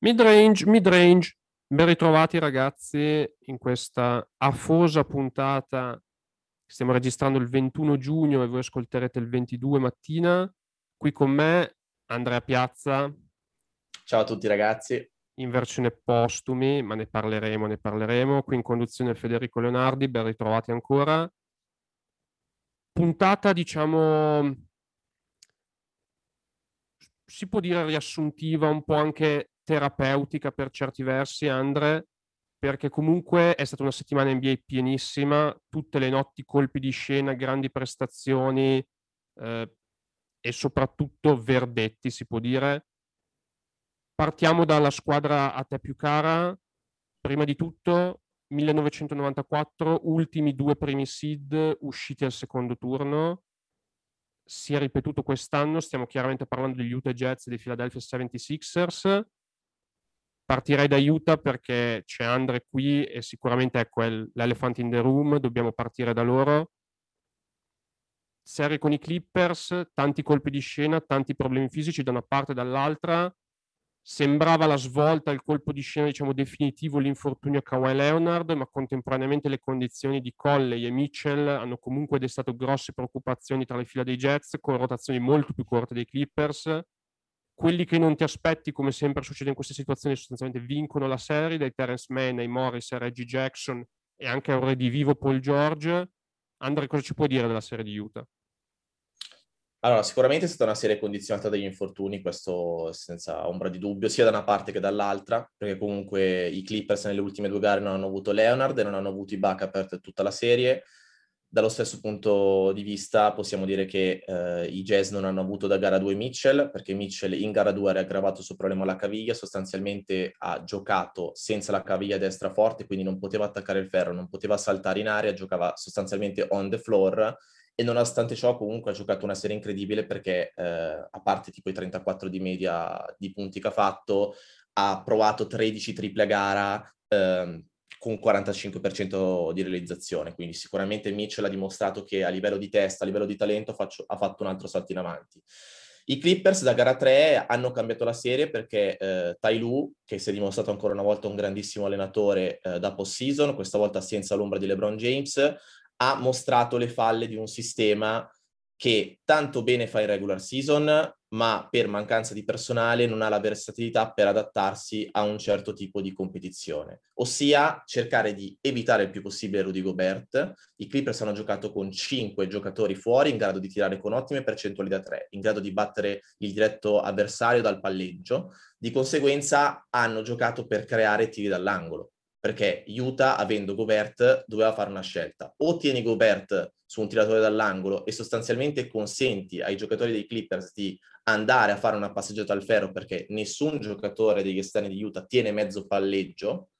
Mid-range, mid-range. Ben ritrovati ragazzi in questa afosa puntata stiamo registrando il 21 giugno e voi ascolterete il 22 mattina. Qui con me Andrea Piazza. Ciao a tutti ragazzi. In versione postumi, ma ne parleremo, ne parleremo. Qui in conduzione Federico Leonardi, ben ritrovati ancora. Puntata, diciamo, si può dire riassuntiva, un po' anche terapeutica per certi versi, Andre, perché comunque è stata una settimana NBA pienissima, tutte le notti colpi di scena, grandi prestazioni eh, e soprattutto verdetti, si può dire. Partiamo dalla squadra a te più cara. Prima di tutto, 1994, ultimi due primi seed usciti al secondo turno. Si è ripetuto quest'anno, stiamo chiaramente parlando degli Utah Jazz e dei Philadelphia 76ers partirei da Utah perché c'è Andre qui e sicuramente è l'elephant in the room, dobbiamo partire da loro. Serie con i Clippers, tanti colpi di scena, tanti problemi fisici da una parte e dall'altra. Sembrava la svolta, il colpo di scena diciamo definitivo, l'infortunio a Kawhi Leonard, ma contemporaneamente le condizioni di Colley e Mitchell hanno comunque destato grosse preoccupazioni tra le fila dei Jets, con rotazioni molto più corte dei Clippers quelli che non ti aspetti, come sempre succede in queste situazioni, sostanzialmente vincono la serie, dai Terence Mann ai Morris a Reggie Jackson e anche a un redivivo Paul George. Andre, cosa ci puoi dire della serie di Utah? Allora, sicuramente è stata una serie condizionata dagli infortuni, questo senza ombra di dubbio, sia da una parte che dall'altra, perché comunque i Clippers nelle ultime due gare non hanno avuto Leonard e non hanno avuto i backup per tutta la serie, dallo stesso punto di vista possiamo dire che eh, i Jazz non hanno avuto da gara 2 Mitchell, perché Mitchell in gara 2 era aggravato sul problema alla caviglia, sostanzialmente ha giocato senza la caviglia destra forte, quindi non poteva attaccare il ferro, non poteva saltare in aria, giocava sostanzialmente on the floor e nonostante ciò comunque ha giocato una serie incredibile perché eh, a parte tipo i 34 di media di punti che ha fatto, ha provato 13 triple a gara, eh, con 45% di realizzazione, quindi sicuramente Mitchell ha dimostrato che a livello di testa, a livello di talento faccio, ha fatto un altro salto in avanti. I Clippers da gara 3 hanno cambiato la serie perché eh, Tai Lu, che si è dimostrato ancora una volta un grandissimo allenatore eh, da post-season, questa volta senza l'ombra di LeBron James, ha mostrato le falle di un sistema che tanto bene fa in regular season, ma per mancanza di personale non ha la versatilità per adattarsi a un certo tipo di competizione, ossia cercare di evitare il più possibile Rudy Gobert. I Clippers hanno giocato con cinque giocatori fuori in grado di tirare con ottime percentuali da tre, in grado di battere il diretto avversario dal palleggio, di conseguenza hanno giocato per creare tiri dall'angolo perché Utah, avendo Gobert, doveva fare una scelta. O tieni Gobert su un tiratore dall'angolo e sostanzialmente consenti ai giocatori dei Clippers di andare a fare una passeggiata al ferro perché nessun giocatore degli esterni di Utah tiene mezzo palleggio,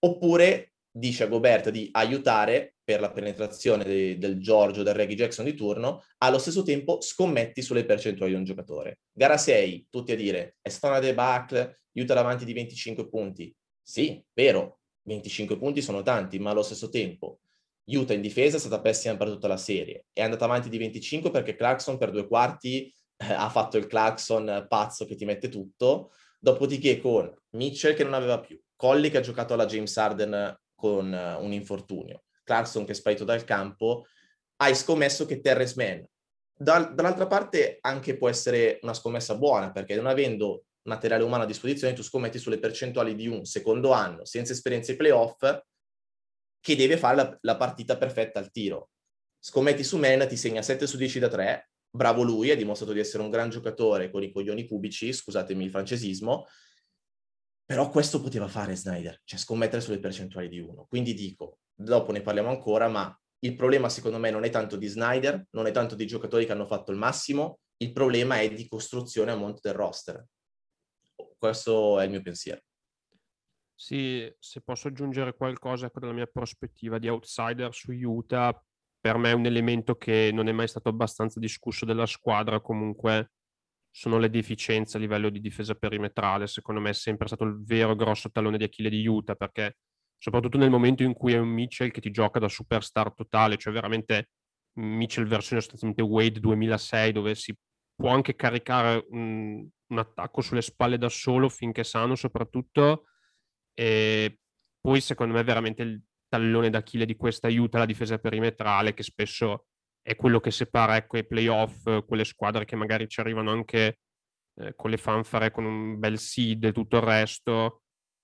oppure dice a Gobert di aiutare per la penetrazione de- del Giorgio, del Reggie Jackson di turno, allo stesso tempo scommetti sulle percentuali di un giocatore. Gara 6, tutti a dire, è stata una debacle, Utah davanti di 25 punti. Sì, vero, 25 punti sono tanti, ma allo stesso tempo Utah in difesa è stata pessima per tutta la serie. È andata avanti di 25 perché Clarkson per due quarti ha fatto il Clarkson pazzo che ti mette tutto. Dopodiché con Mitchell che non aveva più, Colli che ha giocato alla James Harden con uh, un infortunio, Clarkson che è sparito dal campo, hai scommesso che Terrence Mann. Dal, dall'altra parte anche può essere una scommessa buona perché non avendo materiale umano a disposizione, tu scommetti sulle percentuali di un secondo anno senza esperienza ai playoff che deve fare la, la partita perfetta al tiro. Scommetti su Men, ti segna 7 su 10 da 3, bravo lui, ha dimostrato di essere un gran giocatore con i coglioni cubici, scusatemi il francesismo, però questo poteva fare Snyder, cioè scommettere sulle percentuali di uno. Quindi dico, dopo ne parliamo ancora, ma il problema secondo me non è tanto di Snyder, non è tanto di giocatori che hanno fatto il massimo, il problema è di costruzione a monte del roster questo è il mio pensiero. Sì, se posso aggiungere qualcosa ecco, dalla mia prospettiva di outsider su Utah, per me è un elemento che non è mai stato abbastanza discusso della squadra, comunque sono le deficienze a livello di difesa perimetrale, secondo me è sempre stato il vero grosso tallone di Achille di Utah, perché soprattutto nel momento in cui è un Mitchell che ti gioca da superstar totale, cioè veramente Mitchell versione sostanzialmente Wade 2006, dove si può anche caricare un, un attacco sulle spalle da solo finché sano soprattutto e poi secondo me veramente il tallone d'Achille di questa aiuta la difesa perimetrale che spesso è quello che separa ecco, i playoff, quelle squadre che magari ci arrivano anche eh, con le fanfare, con un bel seed e tutto il resto,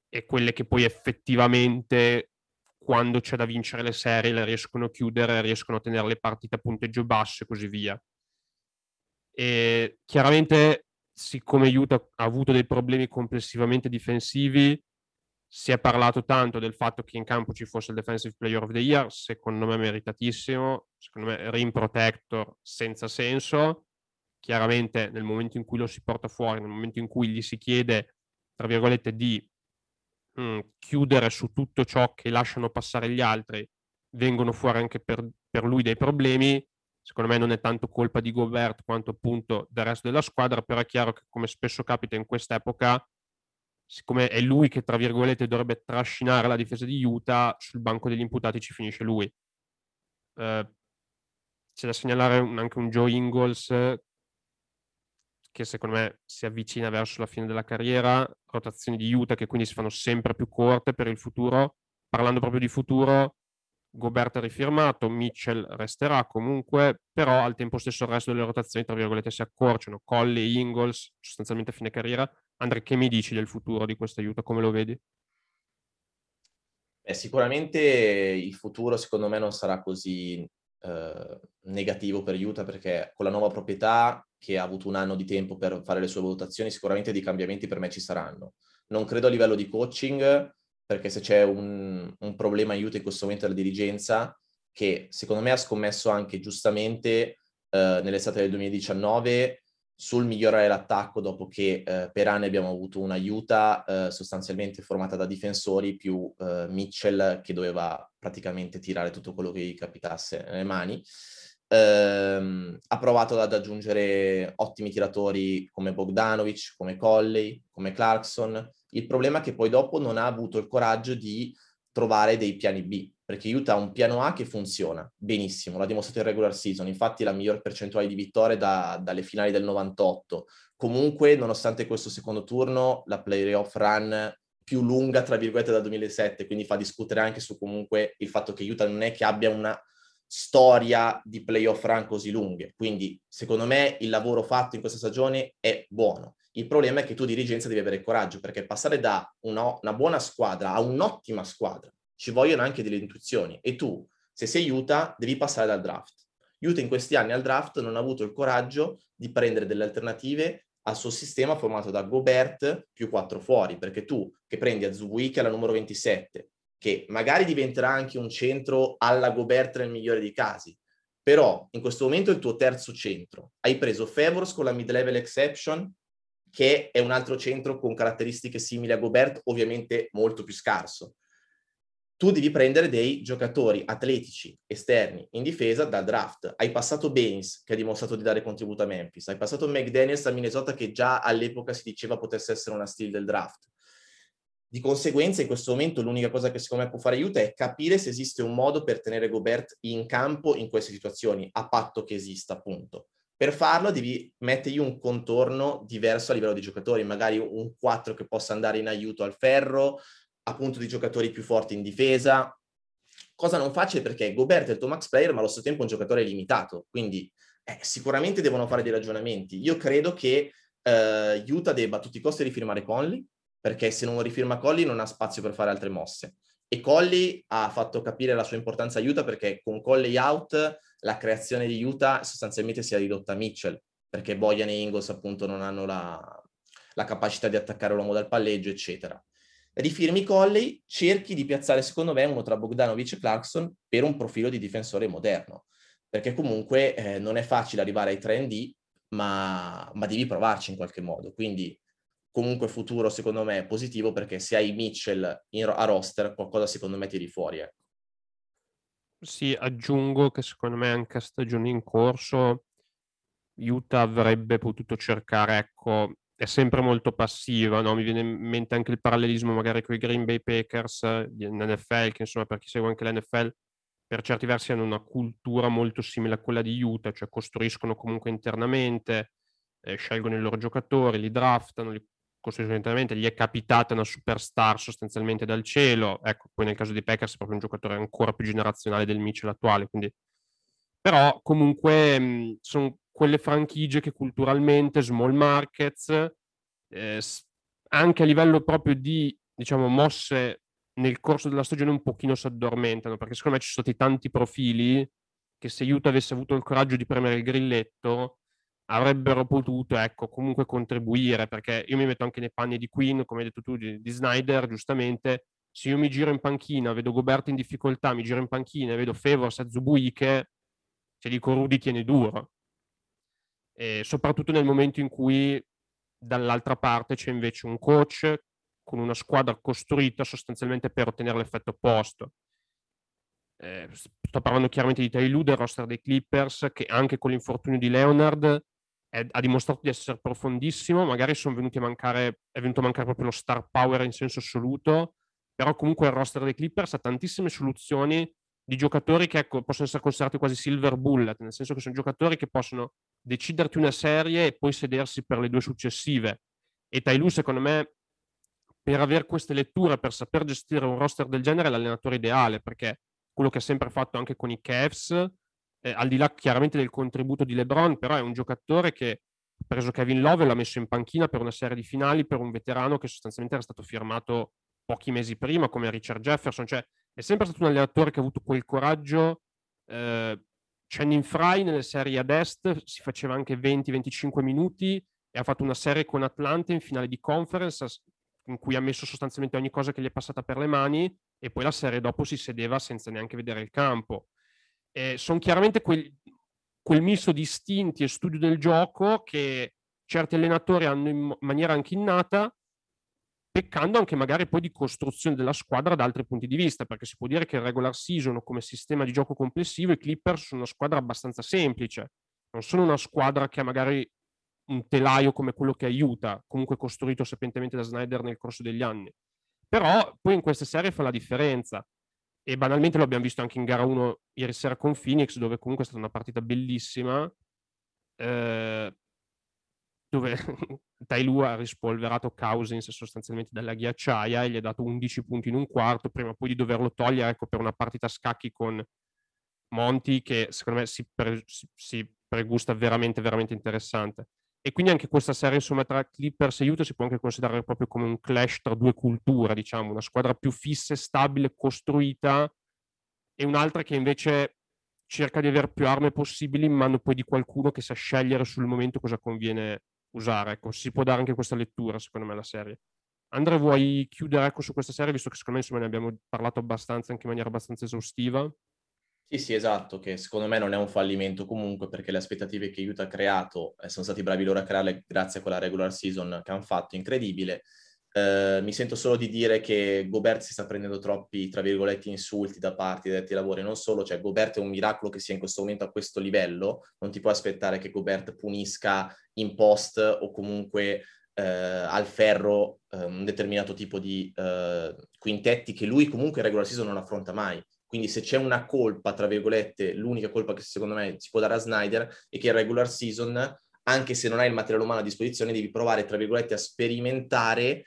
e quelle che poi effettivamente quando c'è da vincere le serie le riescono a chiudere, riescono a tenere le partite a punteggio basso e così via. E chiaramente, siccome Utah ha avuto dei problemi complessivamente difensivi, si è parlato tanto del fatto che in campo ci fosse il Defensive Player of the Year, secondo me meritatissimo, secondo me rim protector senza senso. Chiaramente nel momento in cui lo si porta fuori, nel momento in cui gli si chiede, tra virgolette, di mh, mm, chiudere su tutto ciò che lasciano passare gli altri, vengono fuori anche per, per lui dei problemi. Secondo me non è tanto colpa di Gobert quanto appunto del resto della squadra, però è chiaro che come spesso capita in quest'epoca, siccome è lui che tra virgolette dovrebbe trascinare la difesa di Utah, sul banco degli imputati ci finisce lui. Uh, c'è da segnalare un, anche un Joe Ingles che secondo me si avvicina verso la fine della carriera, rotazioni di Utah che quindi si fanno sempre più corte per il futuro. Parlando proprio di futuro, Gobert è rifirmato, Mitchell resterà comunque, però al tempo stesso il resto delle rotazioni, tra virgolette, si accorciano. Colli, Ingles, sostanzialmente a fine carriera. Andre, che mi dici del futuro di questo aiuto? Come lo vedi? Beh, sicuramente il futuro secondo me non sarà così eh, negativo per Utah perché con la nuova proprietà che ha avuto un anno di tempo per fare le sue valutazioni, sicuramente dei cambiamenti per me ci saranno. Non credo a livello di coaching, perché se c'è un, un problema aiuta in questo momento la dirigenza, che secondo me ha scommesso anche giustamente eh, nell'estate del 2019 sul migliorare l'attacco dopo che eh, per anni abbiamo avuto un'aiuta eh, sostanzialmente formata da difensori più eh, Mitchell che doveva praticamente tirare tutto quello che gli capitasse nelle mani. Ehm, ha provato ad aggiungere ottimi tiratori come Bogdanovic, come Colley, come Clarkson. Il problema è che poi dopo non ha avuto il coraggio di trovare dei piani B, perché Utah ha un piano A che funziona benissimo, l'ha dimostrato in regular season, infatti la miglior percentuale di vittorie da, dalle finali del 98. Comunque, nonostante questo secondo turno, la playoff run più lunga, tra virgolette, dal 2007, quindi fa discutere anche su comunque il fatto che Utah non è che abbia una storia di playoff run così lunghe. Quindi, secondo me, il lavoro fatto in questa stagione è buono. Il problema è che tu dirigenza devi avere coraggio, perché passare da una, una buona squadra a un'ottima squadra ci vogliono anche delle intuizioni. E tu, se sei Utah, devi passare dal draft. Utah in questi anni al draft non ha avuto il coraggio di prendere delle alternative al suo sistema formato da Gobert più quattro fuori, perché tu che prendi Azubuike alla numero 27, che magari diventerà anche un centro alla Gobert nel migliore dei casi. Però in questo momento è il tuo terzo centro. Hai preso Favors con la mid-level exception, che è un altro centro con caratteristiche simili a Gobert, ovviamente molto più scarso. Tu devi prendere dei giocatori atletici esterni in difesa dal draft. Hai passato Baines, che ha dimostrato di dare contributo a Memphis. Hai passato McDaniels a Minnesota, che già all'epoca si diceva potesse essere una steal del draft. Di conseguenza, in questo momento, l'unica cosa che secondo me può fare aiuto è capire se esiste un modo per tenere Gobert in campo in queste situazioni, a patto che esista, appunto. Per farlo devi mettergli un contorno diverso a livello di giocatori, magari un 4 che possa andare in aiuto al ferro, appunto di giocatori più forti in difesa. Cosa non facile perché Gobert è il tuo max player, ma allo stesso tempo è un giocatore limitato, quindi eh, sicuramente devono fare dei ragionamenti. Io credo che eh, Utah debba a tutti i costi rifirmare Conley, perché se non rifirma Colli non ha spazio per fare altre mosse. E Colli ha fatto capire la sua importanza a Utah perché con Colli out la creazione di Utah sostanzialmente si è ridotta a Mitchell, perché Bojan e Ingles appunto non hanno la, la capacità di attaccare l'uomo dal palleggio, eccetera. Rifirmi Colley, cerchi di piazzare secondo me uno tra Bogdanovic e Clarkson per un profilo di difensore moderno, perché comunque eh, non è facile arrivare ai 3D, ma, ma devi provarci in qualche modo. Quindi comunque futuro secondo me positivo perché se hai Mitchell in, a roster qualcosa secondo me tiri fuori. Ecco. Sì, aggiungo che secondo me anche a stagione in corso Utah avrebbe potuto cercare, ecco, è sempre molto passiva, no? mi viene in mente anche il parallelismo magari con i Green Bay Packers in NFL, che insomma per chi segue anche l'NFL per certi versi hanno una cultura molto simile a quella di Utah, cioè costruiscono comunque internamente, eh, scelgono i loro giocatori, li draftano, li costituzionalmente gli è capitata una superstar sostanzialmente dal cielo, ecco, poi nel caso dei Packers è proprio un giocatore ancora più generazionale del Mitchell attuale, quindi... però comunque sono quelle franchigie che culturalmente, small markets, eh, anche a livello proprio di, diciamo, mosse nel corso della stagione un pochino si addormentano, perché secondo me ci sono stati tanti profili che se Utah avesse avuto il coraggio di premere il grilletto, avrebbero potuto, ecco, comunque contribuire, perché io mi metto anche nei panni di Queen, come hai detto tu, di, di Snyder, giustamente, se io mi giro in panchina, vedo Goberto in difficoltà, mi giro in panchina e vedo Favors a Zubuike, cioè dico Rudy tiene duro. E soprattutto nel momento in cui dall'altra parte c'è invece un coach con una squadra costruita sostanzialmente per ottenere l'effetto opposto. Eh, sto parlando chiaramente di Tailu del roster dei Clippers che anche con l'infortunio di Leonard è, ha dimostrato di essere profondissimo, magari mancare, è venuto a mancare proprio lo star power in senso assoluto, però comunque il roster dei Clippers ha tantissime soluzioni di giocatori che ecco, possono essere considerati quasi silver bullet, nel senso che sono giocatori che possono deciderti una serie e poi sedersi per le due successive. E Tailu, secondo me, per avere queste letture, per saper gestire un roster del genere, è l'allenatore ideale, perché quello che ha sempre fatto anche con i Cavs, eh, al di là chiaramente del contributo di LeBron, però è un giocatore che ha preso Kevin Love e l'ha messo in panchina per una serie di finali per un veterano che sostanzialmente era stato firmato pochi mesi prima come Richard Jefferson, cioè è sempre stato un allenatore che ha avuto quel coraggio. Eh, Channing Fry nelle serie ad est si faceva anche 20-25 minuti e ha fatto una serie con Atlanta in finale di conference in cui ha messo sostanzialmente ogni cosa che gli è passata per le mani e poi la serie dopo si sedeva senza neanche vedere il campo. Eh, sono chiaramente quel, quel misto di istinti e studio del gioco che certi allenatori hanno in maniera anche innata, peccando anche magari poi di costruzione della squadra da altri punti di vista, perché si può dire che il regular season come sistema di gioco complessivo i Clippers sono una squadra abbastanza semplice, non sono una squadra che ha magari un telaio come quello che aiuta, comunque costruito sapientemente da Snyder nel corso degli anni. Però poi in queste serie fa la differenza e banalmente lo abbiamo visto anche in gara 1 ieri sera con Phoenix, dove comunque è stata una partita bellissima, eh, dove Tailu ha rispolverato Cousins sostanzialmente dalla ghiacciaia e gli ha dato 11 punti in un quarto, prima poi di doverlo togliere ecco, per una partita a scacchi con Monti, che secondo me si, pre- si pregusta veramente, veramente interessante. E quindi anche questa serie insomma tra Clippers e Utah si può anche considerare proprio come un clash tra due culture, diciamo, una squadra più fissa e stabile, costruita e un'altra che invece cerca di avere più armi possibili in mano poi di qualcuno che sa scegliere sul momento cosa conviene usare. Ecco, si può dare anche questa lettura, secondo me, alla serie. Andrea, vuoi chiudere ecco, su questa serie, visto che secondo me insomma, ne abbiamo parlato abbastanza, anche in maniera abbastanza esaustiva? Sì, sì, esatto, che secondo me non è un fallimento comunque perché le aspettative che Utah ha creato eh, sono stati bravi loro a crearle grazie a quella regular season che hanno fatto, incredibile. Eh, mi sento solo di dire che Gobert si sta prendendo troppi, tra virgolette, insulti da parte dei detti lavori, non solo, cioè Gobert è un miracolo che sia in questo momento a questo livello, non ti puoi aspettare che Gobert punisca in post o comunque eh, al ferro eh, un determinato tipo di eh, quintetti che lui comunque in regular season non affronta mai. Quindi se c'è una colpa, tra virgolette, l'unica colpa che secondo me si può dare a Snyder è che in regular season, anche se non hai il materiale umano a disposizione, devi provare, tra virgolette, a sperimentare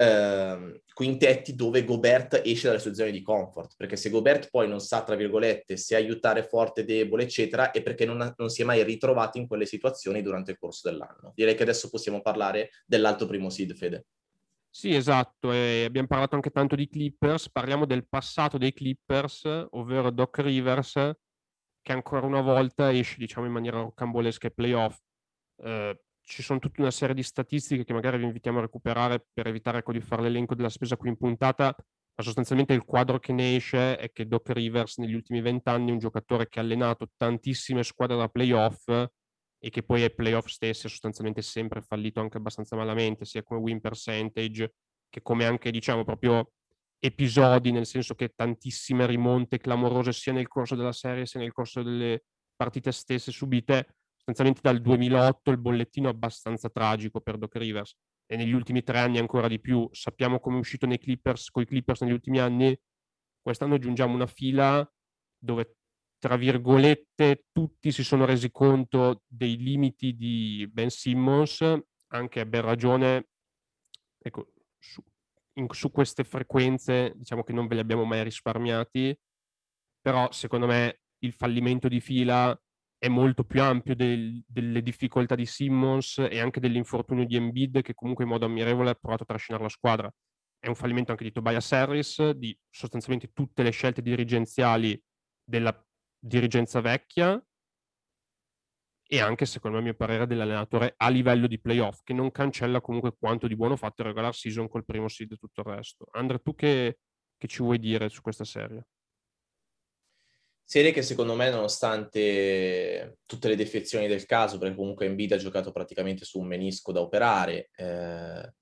eh, quintetti dove Gobert esce dalle sue zone di comfort. Perché se Gobert poi non sa, tra virgolette, se aiutare forte, debole, eccetera, è perché non, non si è mai ritrovato in quelle situazioni durante il corso dell'anno. Direi che adesso possiamo parlare dell'alto primo seed, Fede. Sì, esatto, e abbiamo parlato anche tanto di Clippers, parliamo del passato dei Clippers, ovvero Doc Rivers, che ancora una volta esce diciamo in maniera rocambolesca ai playoff. Eh, ci sono tutta una serie di statistiche che magari vi invitiamo a recuperare per evitare ecco, di fare l'elenco della spesa qui in puntata, ma sostanzialmente il quadro che ne esce è che Doc Rivers negli ultimi vent'anni è un giocatore che ha allenato tantissime squadre da playoff e che poi ai playoff stessi ha sostanzialmente sempre fallito anche abbastanza malamente, sia come win percentage che come anche diciamo proprio episodi, nel senso che tantissime rimonte clamorose sia nel corso della serie sia nel corso delle partite stesse subite. Sostanzialmente dal 2008 il bollettino è abbastanza tragico per Doc Rivers e negli ultimi tre anni ancora di più. Sappiamo come è uscito nei Clippers, con i Clippers negli ultimi anni. Quest'anno aggiungiamo una fila dove tra virgolette, tutti si sono resi conto dei limiti di Ben Simmons, anche a ben ragione, ecco, su, in, su queste frequenze diciamo che non ve le abbiamo mai risparmiati, però secondo me il fallimento di fila è molto più ampio del, delle difficoltà di Simmons e anche dell'infortunio di Embiid che comunque in modo ammirevole ha provato a trascinare la squadra. È un fallimento anche di Tobias Harris, di sostanzialmente tutte le scelte dirigenziali della dirigenza vecchia e anche, secondo me, a mio parere, dell'allenatore a livello di playoff, che non cancella comunque quanto di buono fatto il regular season col primo seed e tutto il resto. Andre, tu che, che ci vuoi dire su questa serie? Serie che secondo me, nonostante tutte le defezioni del caso, perché comunque Embiid ha giocato praticamente su un menisco da operare, eh,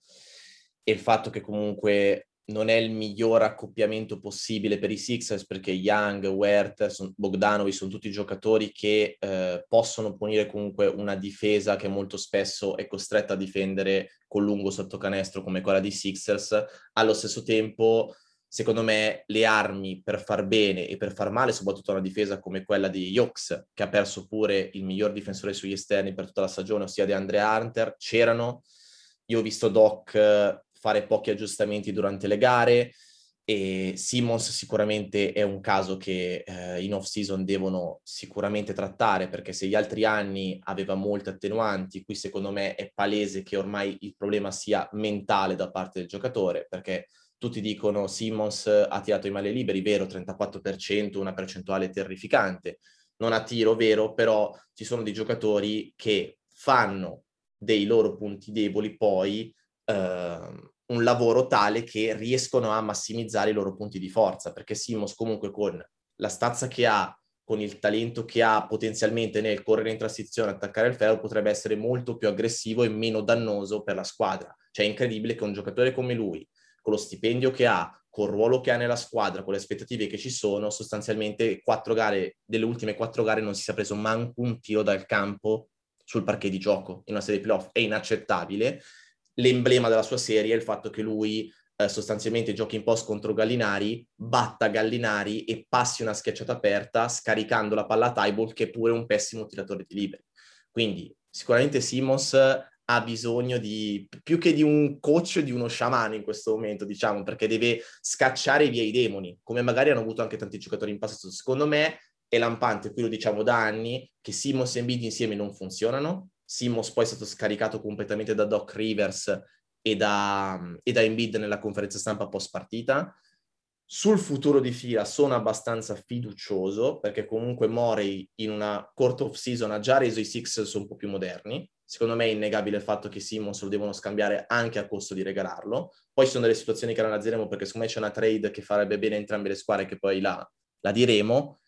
e il fatto che comunque non è il miglior accoppiamento possibile per i Sixers perché Young, Wert, son, Bogdanovic sono tutti giocatori che eh, possono punire comunque una difesa che molto spesso è costretta a difendere con lungo sotto canestro come quella di Sixers. Allo stesso tempo, secondo me, le armi per far bene e per far male, soprattutto una difesa come quella di Yox, che ha perso pure il miglior difensore sugli esterni per tutta la stagione, ossia di Andrea Hunter, c'erano. Io ho visto Doc fare pochi aggiustamenti durante le gare e Simmons sicuramente è un caso che eh, in off season devono sicuramente trattare perché se gli altri anni aveva molte attenuanti, qui secondo me è palese che ormai il problema sia mentale da parte del giocatore perché tutti dicono Simmons ha tirato i male liberi, vero, 34%, una percentuale terrificante, non a tiro, vero, però ci sono dei giocatori che fanno dei loro punti deboli poi eh, un lavoro tale che riescono a massimizzare i loro punti di forza, perché Simons comunque con la stazza che ha, con il talento che ha potenzialmente nel correre in transizione, attaccare il ferro, potrebbe essere molto più aggressivo e meno dannoso per la squadra. Cioè è incredibile che un giocatore come lui, con lo stipendio che ha, col ruolo che ha nella squadra, con le aspettative che ci sono, sostanzialmente quattro gare, delle ultime quattro gare non si sia preso manco un tiro dal campo sul parquet di gioco in una serie playoff. È inaccettabile l'emblema della sua serie è il fatto che lui eh, sostanzialmente giochi in post contro Gallinari, batta Gallinari e passi una schiacciata aperta scaricando la palla a Tyball che è pure un pessimo tiratore di liberi. Quindi sicuramente Simons ha bisogno di più che di un coach, di uno sciamano in questo momento, diciamo, perché deve scacciare via i demoni, come magari hanno avuto anche tanti giocatori in passato. Secondo me è lampante, qui lo diciamo da anni, che Simons e Embiid insieme non funzionano, Simons poi è stato scaricato completamente da Doc Rivers e da, e da Embiid nella conferenza stampa post partita. Sul futuro di fila sono abbastanza fiducioso perché comunque Morey in una court off season ha già reso i Sixers un po' più moderni. Secondo me è innegabile il fatto che Simmons lo devono scambiare anche a costo di regalarlo. Poi ci sono delle situazioni che analizzeremo perché secondo me c'è una trade che farebbe bene entrambe le squadre che poi la, la diremo.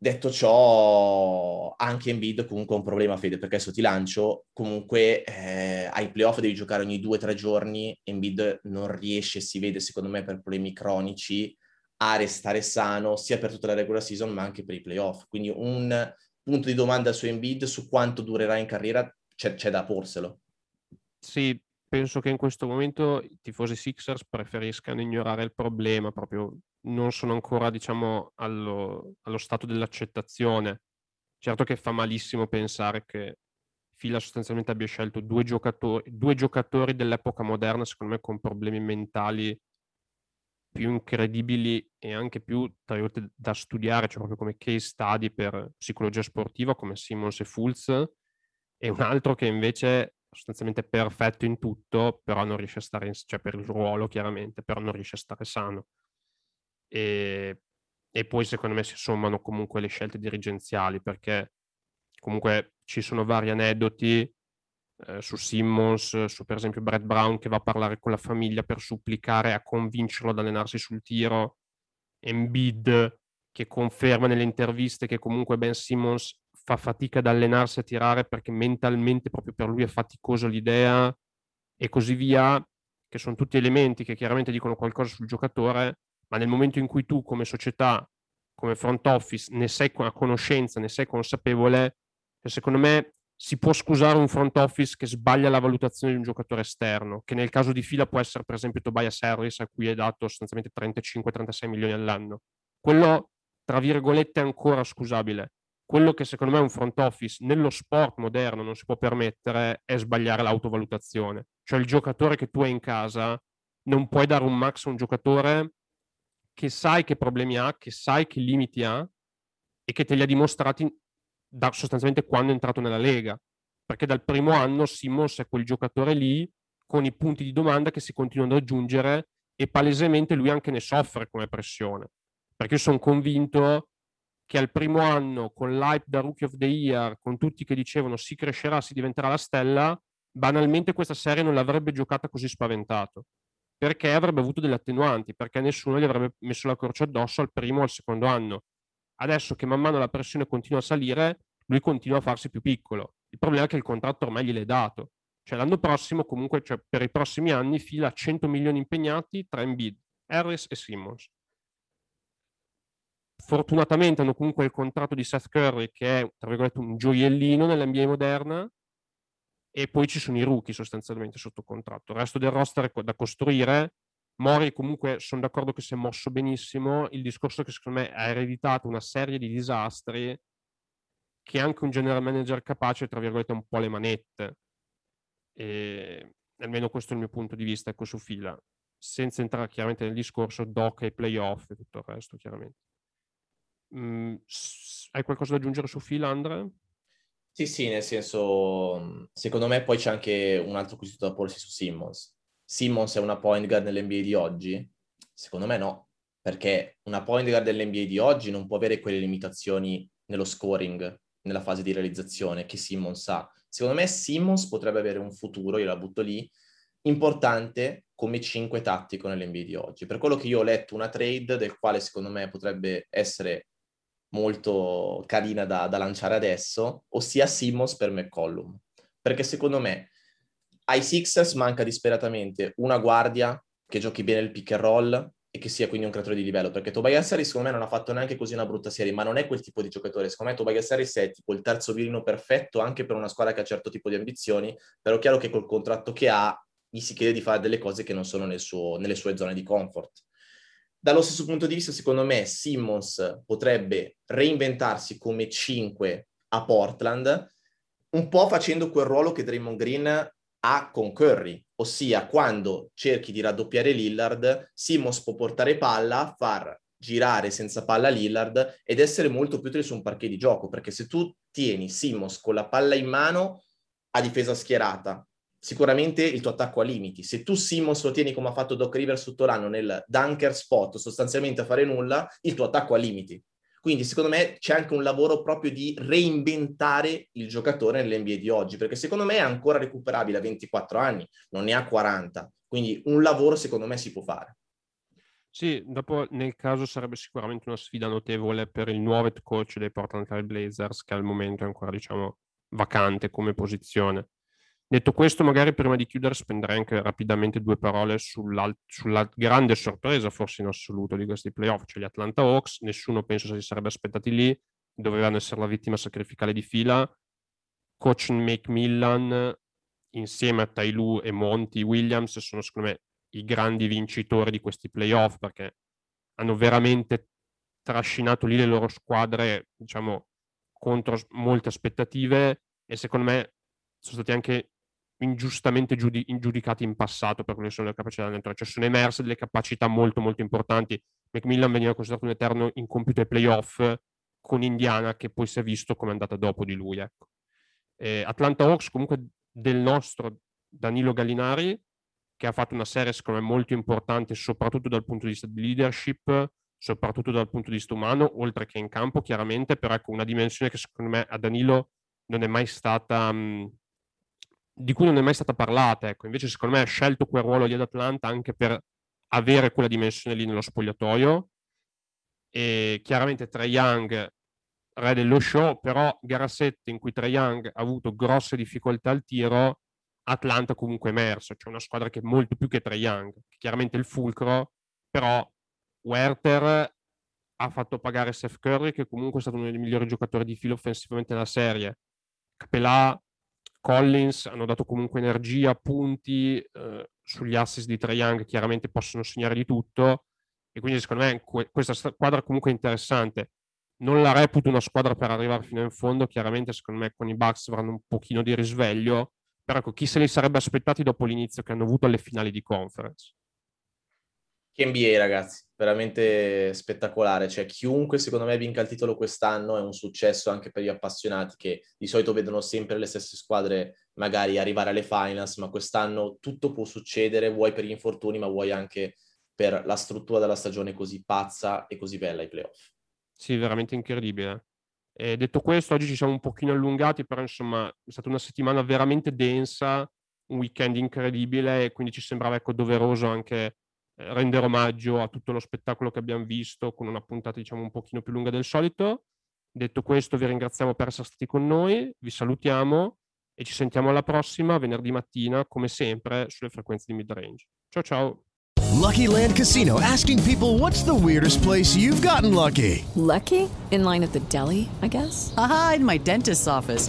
Detto ciò, anche Embiid comunque ha un problema, Fede, perché adesso ti lancio, comunque eh, ai playoff devi giocare ogni due o tre giorni, Embiid non riesce, si vede secondo me per problemi cronici, a restare sano, sia per tutta la regular season ma anche per i playoff. Quindi un punto di domanda su Embiid, su quanto durerà in carriera, c'è, c'è da porselo. Sì, penso che in questo momento i tifosi Sixers preferiscano ignorare il problema proprio non sono ancora, diciamo, allo, allo stato dell'accettazione. Certo che fa malissimo pensare che Fila sostanzialmente abbia scelto due giocatori, due giocatori dell'epoca moderna, secondo me, con problemi mentali più incredibili e anche più da studiare, cioè proprio come case study per psicologia sportiva, come Simons e Fulz, e un altro che invece è sostanzialmente perfetto in tutto, però non riesce a stare, in, cioè per il ruolo chiaramente, però non riesce a stare sano. E, e poi secondo me si sommano comunque le scelte dirigenziali perché comunque ci sono vari aneddoti eh, su Simmons, su per esempio Brett Brown che va a parlare con la famiglia per supplicare a convincerlo ad allenarsi sul tiro, Embiid che conferma nelle interviste che comunque Ben Simmons fa fatica ad allenarsi a tirare perché mentalmente proprio per lui è faticosa l'idea e così via, che sono tutti elementi che chiaramente dicono qualcosa sul giocatore, ma nel momento in cui tu come società, come front office, ne sei a conoscenza, ne sei consapevole, cioè, secondo me si può scusare un front office che sbaglia la valutazione di un giocatore esterno, che nel caso di fila può essere per esempio Tobias Harris, a cui è dato sostanzialmente 35-36 milioni all'anno. Quello tra virgolette, ancora scusabile. Quello che secondo me un front office nello sport moderno non si può permettere è sbagliare l'autovalutazione. Cioè il giocatore che tu hai in casa non puoi dare un max a un giocatore che sai che problemi ha, che sai che limiti ha e che te li ha dimostrati da, sostanzialmente quando è entrato nella Lega. Perché dal primo anno Simmons è quel giocatore lì con i punti di domanda che si continuano ad aggiungere e palesemente lui anche ne soffre come pressione. Perché io sono convinto che al primo anno, con l'hype da Rookie of the Year, con tutti che dicevano si crescerà, si diventerà la stella, banalmente questa serie non l'avrebbe giocata così spaventato. Perché avrebbe avuto delle attenuanti, perché nessuno gli avrebbe messo la croce addosso al primo o al secondo anno. Adesso che man mano la pressione continua a salire, lui continua a farsi più piccolo. Il problema è che il contratto ormai gliel'è dato. Cioè l'anno prossimo, comunque, cioè, per i prossimi anni, fila 100 milioni impegnati tra Embiid, Harris e Simmons. Fortunatamente hanno comunque il contratto di Seth Curry, che è, tra virgolette, un gioiellino nell'NBA moderna, e poi ci sono i rookie sostanzialmente sotto contratto. Il resto del roster è da costruire, Mori comunque sono d'accordo che si è mosso benissimo, il discorso che secondo me ha ereditato una serie di disastri che anche un general manager capace, tra virgolette, un po' le manette. E almeno questo è il mio punto di vista, ecco, su fila, senza entrare chiaramente nel discorso doc e playoff e tutto il resto, chiaramente. Mm, hai qualcosa da aggiungere su fila, Andre? Sì, sì, nel senso, secondo me poi c'è anche un altro quesito da porsi su Simmons Simmons è una point guard nell'NBA di oggi? Secondo me no, perché una point guard nell'NBA di oggi non può avere quelle limitazioni nello scoring, nella fase di realizzazione che Simmons ha. Secondo me Simmons potrebbe avere un futuro, io la butto lì, importante come 5 tattico nell'NBA di oggi. Per quello che io ho letto una trade del quale secondo me potrebbe essere molto carina da, da lanciare adesso, ossia Simmons per McCollum. Perché secondo me ai Sixers manca disperatamente una guardia che giochi bene il pick and roll e che sia quindi un creatore di livello, perché Tobias Harris secondo me non ha fatto neanche così una brutta serie, ma non è quel tipo di giocatore, secondo me Tobias Harris è tipo il terzo virino perfetto anche per una squadra che ha certo tipo di ambizioni, però è chiaro che col contratto che ha gli si chiede di fare delle cose che non sono nel suo, nelle sue zone di comfort. Dallo stesso punto di vista, secondo me, Simmons potrebbe reinventarsi come 5 a Portland, un po' facendo quel ruolo che Draymond Green ha con Curry, ossia quando cerchi di raddoppiare Lillard, Simmons può portare palla, far girare senza palla Lillard ed essere molto più utile su un parquet di gioco, perché se tu tieni Simmons con la palla in mano a difesa schierata, sicuramente il tuo attacco ha limiti. Se tu Simmons lo tieni come ha fatto Doc Rivers tutto l'anno nel dunker spot, sostanzialmente a fare nulla, il tuo attacco ha limiti. Quindi secondo me c'è anche un lavoro proprio di reinventare il giocatore nell'NBA di oggi, perché secondo me è ancora recuperabile a 24 anni, non ne ha 40. Quindi un lavoro secondo me si può fare. Sì, dopo nel caso sarebbe sicuramente una sfida notevole per il nuovo head coach dei Portland Trail Blazers, che al momento è ancora, diciamo, vacante come posizione. Detto questo, magari prima di chiudere spenderei anche rapidamente due parole sulla, sulla grande sorpresa, forse in assoluto, di questi playoff, cioè gli Atlanta Hawks. Nessuno penso si sarebbe aspettati lì, dovevano essere la vittima sacrificale di fila. Coach Macmillan, insieme a Tailu e Monty Williams, sono secondo me i grandi vincitori di questi playoff perché hanno veramente trascinato lì le loro squadre, diciamo, contro molte aspettative e secondo me sono stati anche ingiustamente giudi- giudicati in passato per quelle sono le capacità di allenatore, cioè sono emerse delle capacità molto molto importanti. Macmillan veniva considerato un eterno incompiuto ai playoff con Indiana che poi si è visto come è andata dopo di lui. Ecco. Eh, Atlanta Hawks comunque del nostro Danilo Gallinari che ha fatto una serie secondo me molto importante soprattutto dal punto di vista di leadership, soprattutto dal punto di vista umano, oltre che in campo chiaramente, però ecco una dimensione che secondo me a Danilo non è mai stata... Mh, di cui non è mai stata parlata. Ecco. Invece, secondo me, ha scelto quel ruolo lì ad Atlanta anche per avere quella dimensione lì nello spogliatoio. E chiaramente Trae Young, re dello show, però gara 7 in cui Trae Young ha avuto grosse difficoltà al tiro, Atlanta comunque è emerso. C'è una squadra che è molto più che Trae Young, che chiaramente è il fulcro, però Werther ha fatto pagare Seth Curry, che comunque è stato uno dei migliori giocatori di filo offensivamente nella serie. Capelà Collins hanno dato comunque energia, punti eh, sugli assist di Trae Young, chiaramente possono segnare di tutto e quindi secondo me que- questa squadra comunque è interessante. non la reputo una squadra per arrivare fino in fondo, chiaramente secondo me con i Bucks avranno un pochino di risveglio, però ecco, chi se li sarebbe aspettati dopo l'inizio che hanno avuto alle finali di conference? Che NBA ragazzi, veramente spettacolare, cioè chiunque secondo me vinca il titolo quest'anno è un successo anche per gli appassionati che di solito vedono sempre le stesse squadre magari arrivare alle finals, ma quest'anno tutto può succedere, vuoi per gli infortuni, ma vuoi anche per la struttura della stagione così pazza e così bella ai playoff. Sì, veramente incredibile. E detto questo, oggi ci siamo un pochino allungati, però insomma è stata una settimana veramente densa, un weekend incredibile e quindi ci sembrava ecco, doveroso anche rendere omaggio a tutto lo spettacolo che abbiamo visto con una puntata diciamo un pochino più lunga del solito. Detto questo vi ringraziamo per essere stati con noi, vi salutiamo e ci sentiamo alla prossima venerdì mattina come sempre sulle frequenze di midrange. Ciao ciao! Lucky Land Casino asking people what's the weirdest place you've gotten lucky? Lucky? In line at the deli, I guess. Aha, in my dentist's office.